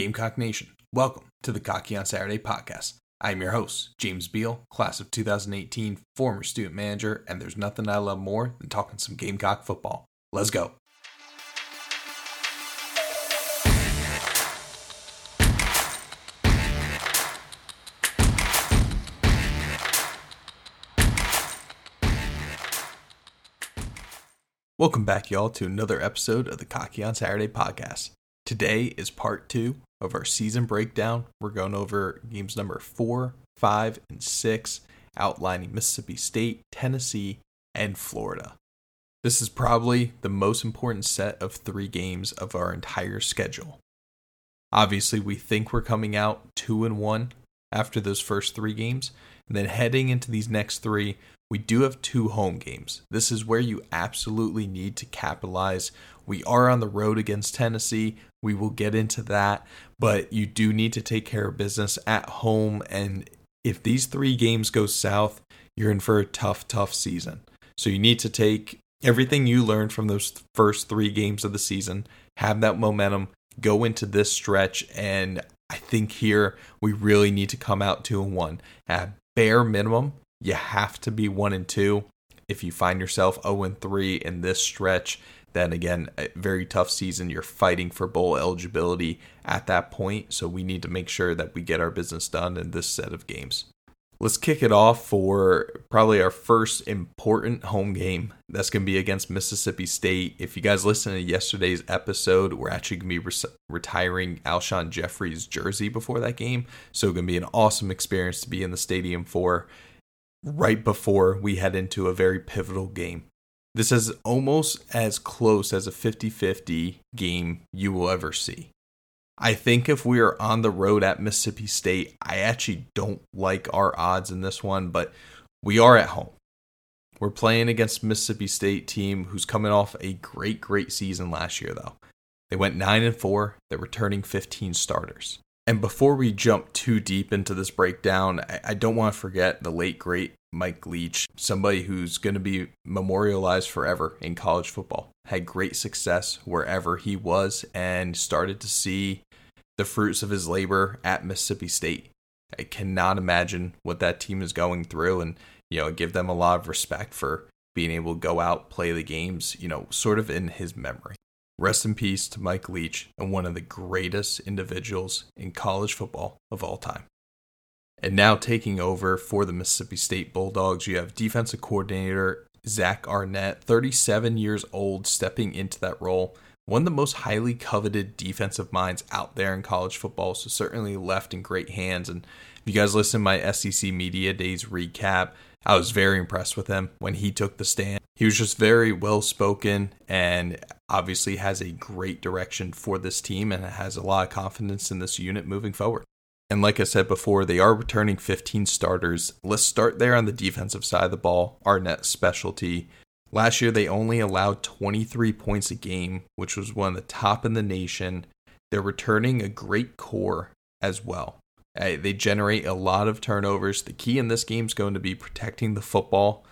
Gamecock Nation, welcome to the Cocky on Saturday podcast. I'm your host, James Beal, class of 2018, former student manager, and there's nothing I love more than talking some Gamecock football. Let's go. Welcome back, y'all, to another episode of the Cocky on Saturday podcast. Today is part two of our season breakdown. We're going over games number four, five, and six, outlining Mississippi State, Tennessee, and Florida. This is probably the most important set of three games of our entire schedule. Obviously, we think we're coming out two and one after those first three games, and then heading into these next three, we do have two home games. This is where you absolutely need to capitalize. We are on the road against Tennessee. We will get into that, but you do need to take care of business at home. And if these three games go south, you're in for a tough, tough season. So you need to take everything you learned from those first three games of the season, have that momentum, go into this stretch. And I think here we really need to come out two and one. At bare minimum, you have to be one and two. If you find yourself 0 and 3 in this stretch, then again, a very tough season. You're fighting for bowl eligibility at that point. So we need to make sure that we get our business done in this set of games. Let's kick it off for probably our first important home game. That's going to be against Mississippi State. If you guys listen to yesterday's episode, we're actually going to be re- retiring Alshon Jeffery's jersey before that game. So, it's going to be an awesome experience to be in the stadium for right before we head into a very pivotal game. This is almost as close as a 50 50 game you will ever see. I think if we are on the road at Mississippi State, I actually don't like our odds in this one, but we are at home. We're playing against Mississippi State team who's coming off a great, great season last year, though. They went 9 and 4, they're returning 15 starters. And before we jump too deep into this breakdown, I, I don't want to forget the late great Mike Leach, somebody who's going to be memorialized forever in college football. Had great success wherever he was and started to see the fruits of his labor at Mississippi State. I cannot imagine what that team is going through and you know, give them a lot of respect for being able to go out, play the games, you know, sort of in his memory. Rest in peace to Mike Leach and one of the greatest individuals in college football of all time. And now taking over for the Mississippi State Bulldogs, you have defensive coordinator Zach Arnett, 37 years old, stepping into that role. One of the most highly coveted defensive minds out there in college football, so certainly left in great hands. And if you guys listen to my SEC Media Days recap, I was very impressed with him when he took the stand. He was just very well spoken and obviously has a great direction for this team and has a lot of confidence in this unit moving forward. And like I said before, they are returning 15 starters. Let's start there on the defensive side of the ball, Arnett's specialty. Last year, they only allowed 23 points a game, which was one of the top in the nation. They're returning a great core as well. Eh, they generate a lot of turnovers. The key in this game is going to be protecting the football.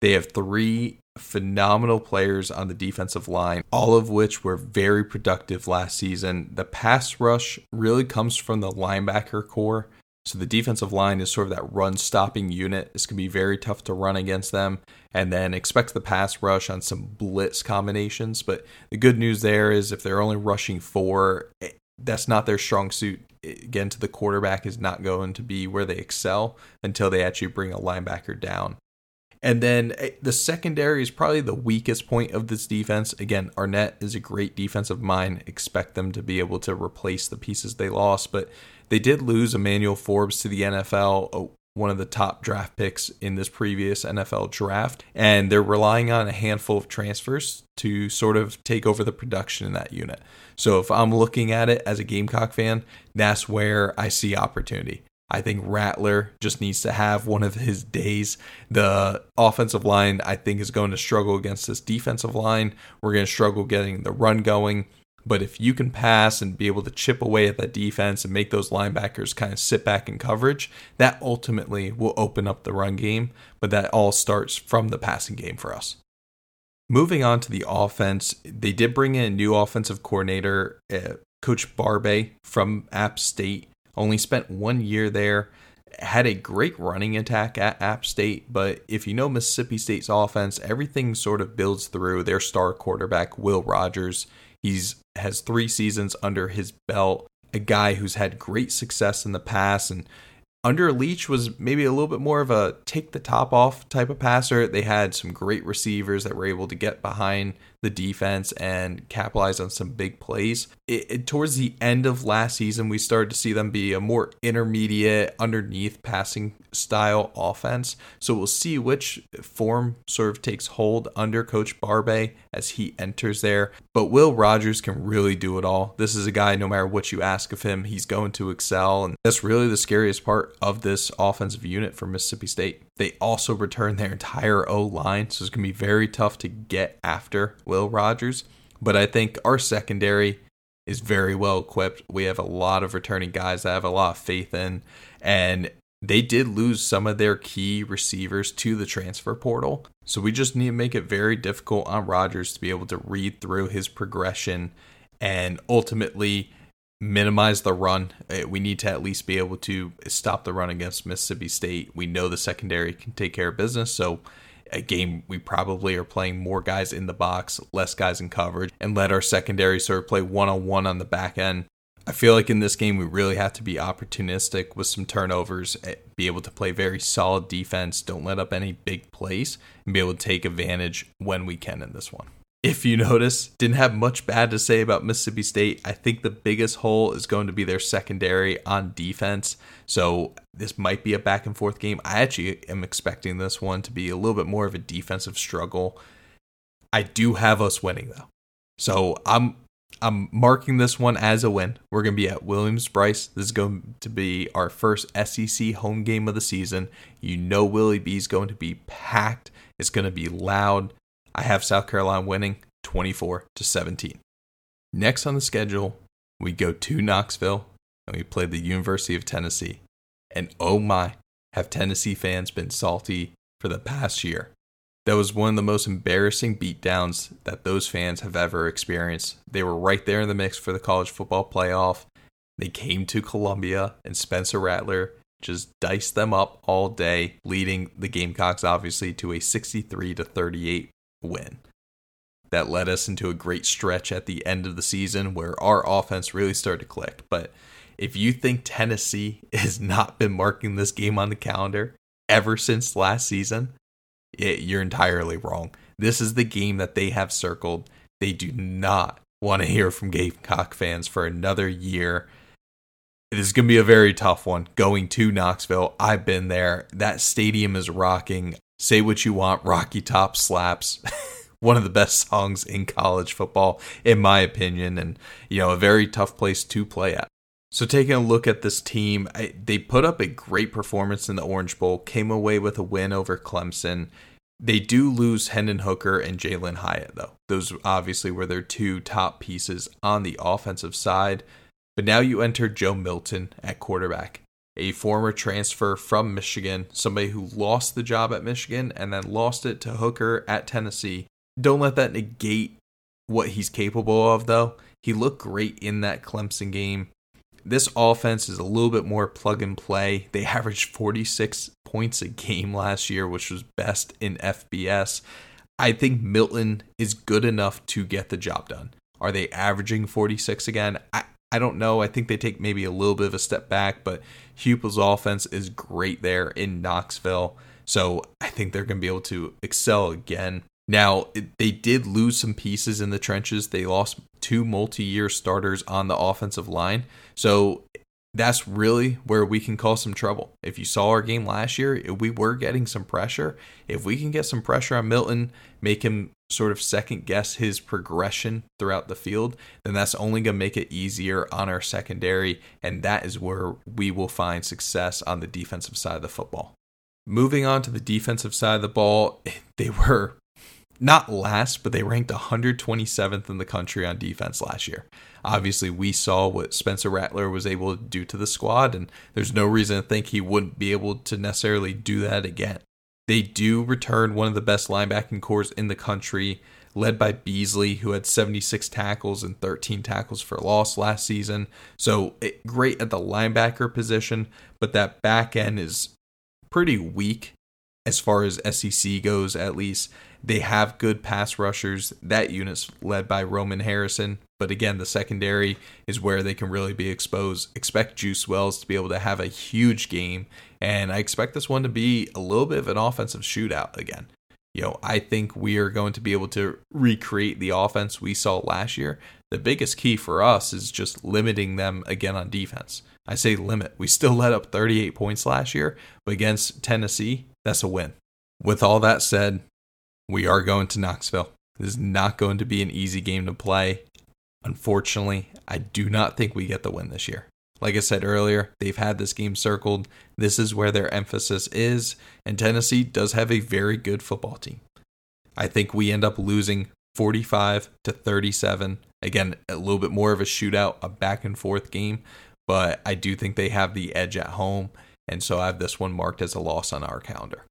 They have three phenomenal players on the defensive line, all of which were very productive last season. The pass rush really comes from the linebacker corps. So the defensive line is sort of that run stopping unit. It's going to be very tough to run against them. And then expect the pass rush on some blitz combinations. But the good news there is if they're only rushing four, eh, that's not their strong suit. Again, to the quarterback is not going to be where they excel until they actually bring a linebacker down. And then eh, the secondary is probably the weakest point of this defense. Again, Arnett is a great defensive mind. Expect them to be able to replace the pieces they lost, but they did lose Emmanuel Forbes to the NFL, oh, one of the top draft picks in this previous NFL draft, and they're relying on a handful of transfers to sort of take over the production in that unit. So if I'm looking at it as a Gamecock fan, that's where I see opportunity. I think Rattler just needs to have one of his days. The offensive line, I think, is going to struggle against this defensive line. We're going to struggle getting the run going. But if you can pass and be able to chip away at that defense and make those linebackers kind of sit back in coverage, that ultimately will open up the run game. But that all starts from the passing game for us. Moving on to the offense, they did bring in a new offensive coordinator, uh, Coach Barbay from App State only spent one year there had a great running attack at App State, but if you know Mississippi State's offense, everything sort of builds through their star quarterback, Will Rogers. He's has three seasons under his belt, a guy who's had great success in the past and under Leach was maybe a little bit more of a take the top off type of passer. They had some great receivers that were able to get behind the defense and capitalize on some big plays. It, it, towards the end of last season, we started to see them be a more intermediate, underneath passing style offense. So we'll see which form sort of takes hold under Coach Barbay as he enters there. But Will Rogers can really do it all. This is a guy, no matter what you ask of him, he's going to excel. And that's really the scariest part of this offensive unit for Mississippi State. They also return their entire O line, so it's going to be very tough to get after Will Rogers. But I think our secondary is very well equipped. We have a lot of returning guys that I have a lot of faith in. And they did lose some of their key receivers to the transfer portal. So we just need to make it very difficult on Rogers to be able to read through his progression and ultimately minimize the run. Uh, we need to at least be able to stop the run against Mississippi State. We know the secondary can take care of business, so a game we probably are playing more guys in the box, less guys in coverage, and let our secondary sort of play one on one on the back end. I feel like in this game we really have to be opportunistic with some turnovers, eh, be able to play very solid defense, don't let up any big plays, and be able to take advantage when we can in this one if you notice, didn't have much bad to say about Mississippi State. I think the biggest hole is going to be their secondary on defense. So this might be a back and forth game. I actually am expecting this one to be a little bit more of a defensive struggle. I do have us winning though. So I'm I'm marking this one as a win. We're going to be at Williams-Brice. This is going to be our first SEC home game of the season. You know Willie B is going to be packed. It's going to be loud. I have South Carolina winning 24 to 17. Next on the schedule, we go to Knoxville and we play the University of Tennessee. And oh my, have Tennessee fans been salty for the past year. That was one of the most embarrassing beatdowns that those fans have ever experienced. They were right there in the mix for the college football playoff. They came to Columbia, and Spencer Rattler just diced them up all day, leading the Gamecocks obviously to a 63 to 38 win. That led us into a great stretch at the end of the season where our offense really started to click. But if you think Tennessee has not been marking this game on the calendar ever since last season, it, you're entirely wrong. This is the game that they have circled. They do not want to hear from Gamecock fans for another year. This is going to be a very tough one going to Knoxville. I've been there. That stadium is rocking. Say what you want, Rocky Top slaps. One of the best songs in college football, in my opinion, and you know, a very tough place to play at. So, taking a look at this team, I, they put up a great performance in the Orange Bowl, came away with a win over Clemson. They do lose Hendon Hooker and Jalin Hyatt, though. Those obviously were their two top pieces on the offensive side. But now you enter Joe Milton at quarterback a former transfer from Michigan, somebody who lost the job at Michigan and then lost it to Hooker at Tennessee. Don't let that negate what he's capable of, though. He looked great in that Clemson game. This offense is a little bit more plug and play. They averaged 46 points a game last year, which was best in FBS. I think Milton is good enough to get the job done. Are they averaging 46 again? I, I don't know. I think they take maybe a little bit of a step back, but Heupel's offense is great there in Knoxville. So I think they're going to be able to excel again. Now, they did lose some pieces in the trenches. They lost two multi year starters on the offensive line. So that's really where we can cause some trouble. If you saw our game last year, we were getting some pressure. If we can get some pressure on Milton, make him sort of second guess his progression throughout the field, then that's only going to make it easier on our secondary. And that is where we will find success on the defensive side of the football. Moving on to the defensive side of the ball, they were not last, but they ranked 127th in the country on defense last year. Obviously, we saw what Spencer Rattler was able to do to the squad, and there's no reason to think he wouldn't be able to necessarily do that again. They do return one of the best linebacking cores in the country. led by Beasley, who had 76 tackles and 13 tackles for loss last season. So it, great at the linebacker position, but that back end is pretty weak as far as SEC goes, at least. They have good pass rushers. That unit's led by Roman Harrison. But again, the secondary is where they can really be exposed. Expect Juice Wells to be able to have a huge game. And I expect this one to be a little bit of an offensive shootout again. You know, I think we are going to be able to recreate the offense we saw last year. The biggest key for us is just limiting them again on defense. I say limit. We still let up 38 points last year, but against Tennessee, that's a win. With all that said, we are going to Knoxville. This is not going to be an easy game to play. Unfortunately, I do not think we get the win this year. Like I said earlier, they've had this game circled. This is where their emphasis is, and Tennessee does have a very good football team. I think we end up losing 45 to 37. Again, a little bit more of a shootout, a back and forth game, but I do think they have the edge at home, and so I have this one marked as a loss on our calendar.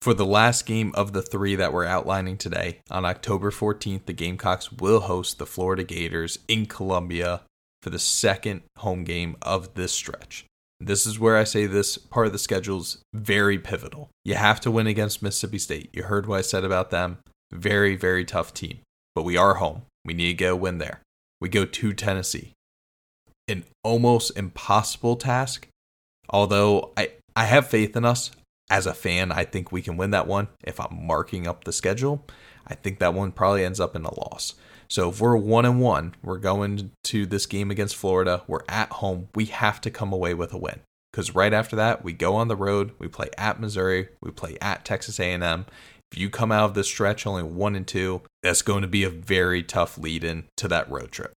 For the last game of the three that we're outlining today, on October 14th, the Gamecocks will host the Florida Gators in Columbia for the second home game of this stretch. This is where I say this part of the schedule is very pivotal. You have to win against Mississippi State. You heard what I said about them. Very, very tough team. But we are home. We need to get a win there. We go to Tennessee. An almost impossible task. Although I, I have faith in us as a fan, I think we can win that one. If I'm marking up the schedule, I think that one probably ends up in a loss. So if we're one and one, we're going to this game against Florida. We're at home. We have to come away with a win because right after that we go on the road. We play at Missouri. We play at Texas A&M. If you come out of this stretch only one and two, that's going to be a very tough lead in to that road trip.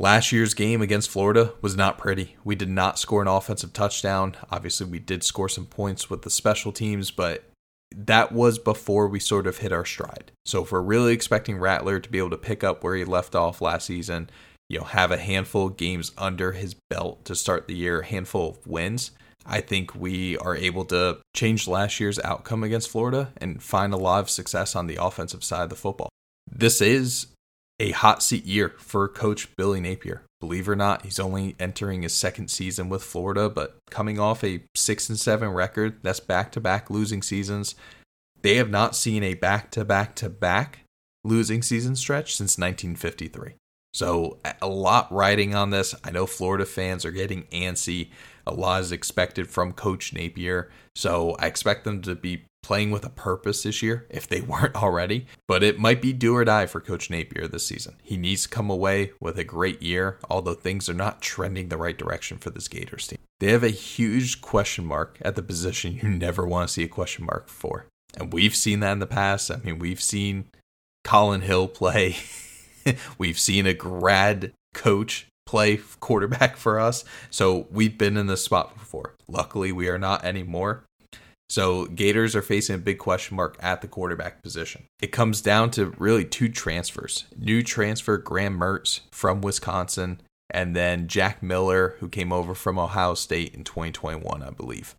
Last year's game against Florida was not pretty. We did not score an offensive touchdown. Obviously, we did score some points with the special teams, but that was before we sort of hit our stride. So if we're really expecting Rattler to be able to pick up where he left off last season, you know, have a handful of games under his belt to start the year, a handful of wins, I think we are able to change last year's outcome against Florida and find a lot of success on the offensive side of the football. This is a hot seat year for coach Billy Napier. Believe it or not, he's only entering his second season with Florida, but coming off a 6 and 7 record, that's back-to-back losing seasons. They have not seen a back-to-back-to-back losing season stretch since 1953. So, a lot riding on this. I know Florida fans are getting antsy. A lot is expected from Coach Napier. So, I expect them to be playing with a purpose this year if they weren't already. But it might be do or die for Coach Napier this season. He needs to come away with a great year, although things are not trending the right direction for this Gators team. They have a huge question mark at the position you never want to see a question mark for. And we've seen that in the past. I mean, we've seen Colin Hill play, we've seen a grad coach play quarterback for us. So we've been in this spot before. Luckily, we are not anymore. So Gators are facing a big question mark at the quarterback position. It comes down to really two transfers. New transfer Graham Mertz from Wisconsin and then Jack Miller who came over from Ohio State in 2021, I believe.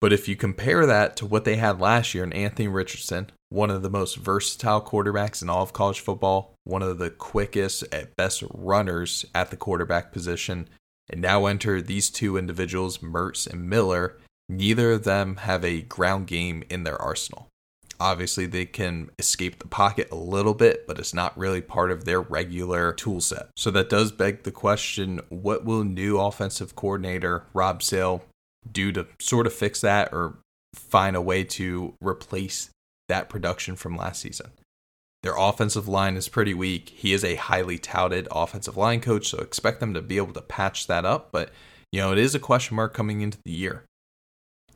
But if you compare that to what they had last year in Anthony Richardson, one of the most versatile quarterbacks in all of college football, one of the quickest at best runners at the quarterback position, and now enter these two individuals, Mertz and Miller, neither of them have a ground game in their arsenal. Obviously, they can escape the pocket a little bit, but it's not really part of their regular tool set. So that does beg the question what will new offensive coordinator Rob Sale do to sort of fix that or find a way to replace that production from last season? Their offensive line is pretty weak. He is a highly touted offensive line coach, so expect them to be able to patch that up. But, you know, it is a question mark coming into the year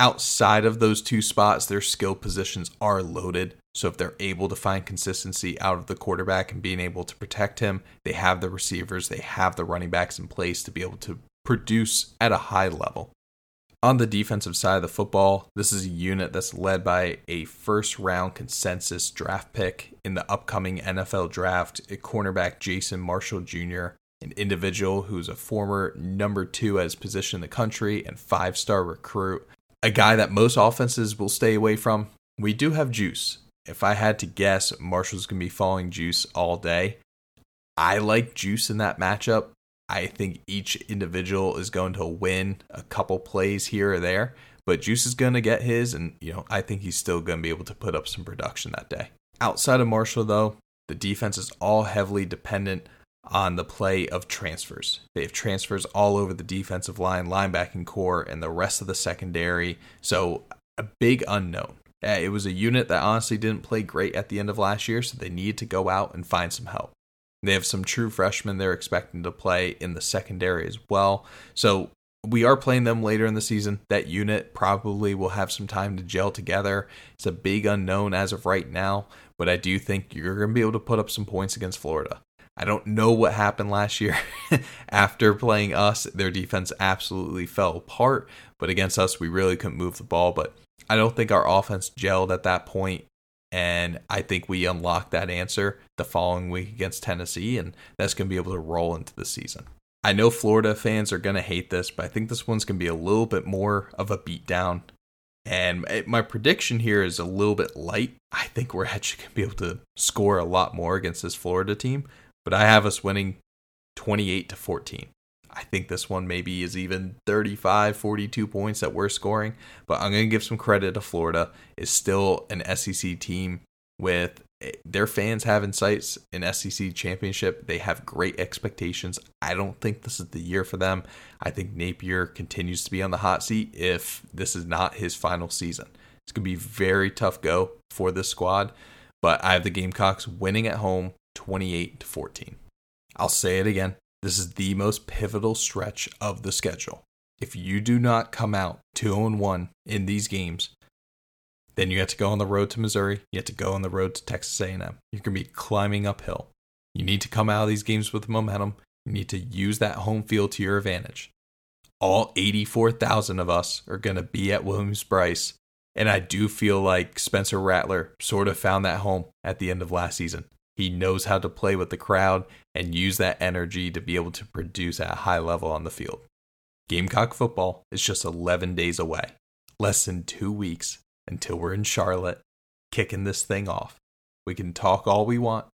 outside of those two spots, their skill positions are loaded. So if they're able to find consistency out of the quarterback and being able to protect him, they have the receivers, they have the running backs in place to be able to produce at a high level. On the defensive side of the football, this is a unit that's led by a first round consensus draft pick in the upcoming NFL draft, a cornerback Jason Marshall Jr., an individual who's a former number two his position in the country and five star recruit a guy that most offenses will stay away from. We do have juice. if I had to guess, Marshall's going to be falling juice all day. I like juice in that matchup. I think each individual is going to win a couple plays here or there, but Juice is going to get his, and you know I think he's still going to be able to put up some production that day. Outside of Marshall, though, the defense is all heavily dependent on the play of transfers. They have transfers all over the defensive line, linebacking corps, and the rest of the secondary. So a big unknown. Uh, it was a unit that honestly didn't play great at the end of last year, so they need to go out and find some help. They have some true freshmen they're expecting to play in the secondary as well. So we are playing them later in the season. That unit probably will have some time to gel together. It's a big unknown as of right now, but I do think you're going to be able to put up some points against Florida. I don't know what happened last year after playing us. Their defense absolutely fell apart, but against us, we really couldn't move the ball. But I don't think our offense gelled at that point, and I think we unlocked that answer the following week against Tennessee, and that's going to be able to roll into the season. I know Florida fans are going to hate this, but I think this one's going to be a little bit more of a beatdown. And my prediction here is a little bit light. I think we're actually going to be able to score a lot more against this Florida team, but I have us winning 28 to 14. I think this one maybe is even 35, 42 points that we're scoring, but I'm going to give some credit to Florida. Is still an SEC team with eh, their fans have insights in SEC championship. They have great expectations. I don't think this is the year for them. I think Napier continues to be on the hot seat if this is not his final season. It's going to be very tough go for this squad, but I have the Gamecocks winning at home 28 to 14. I'll say it again. This is the most pivotal stretch of the schedule. If you do not come out 2 1 in these games, then you have to go on the road to Missouri. You have to go on the road to Texas A&M. You're going to be climbing uphill. You need to come out of these games with momentum. You need to use that home field to your advantage. All 84,000 of us are going to be at Williams-Brice, and I do feel like Spencer Rattler sort of found that home at the end of last season. He knows how to play with the crowd and use that energy to be able to produce at a high level on the field. Gamecock football is just 11 days away, less than two weeks until we're in Charlotte kicking this thing off. We can talk all we want,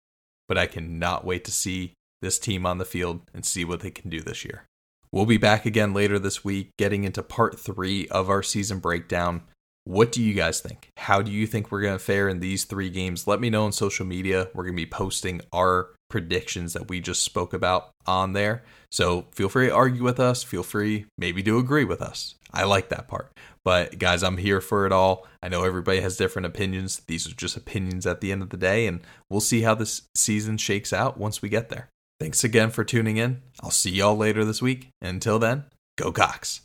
but I cannot wait to see this team on the field and see what they can do this year. We'll be back again later this week, getting into part three of our season breakdown. What do you guys think? How do you think we're going to fare in these three games? Let me know on social media. We're going to be posting our predictions that we just spoke about on there. So feel free to argue with us. Feel free maybe to agree with us. I like that part. But guys, I'm here for it all. I know everybody has different opinions. These are just opinions at the end of the day, and we'll see how this season shakes out once we get there. Thanks again for tuning in. I'll see y'all later this week. Until then, go Cocks.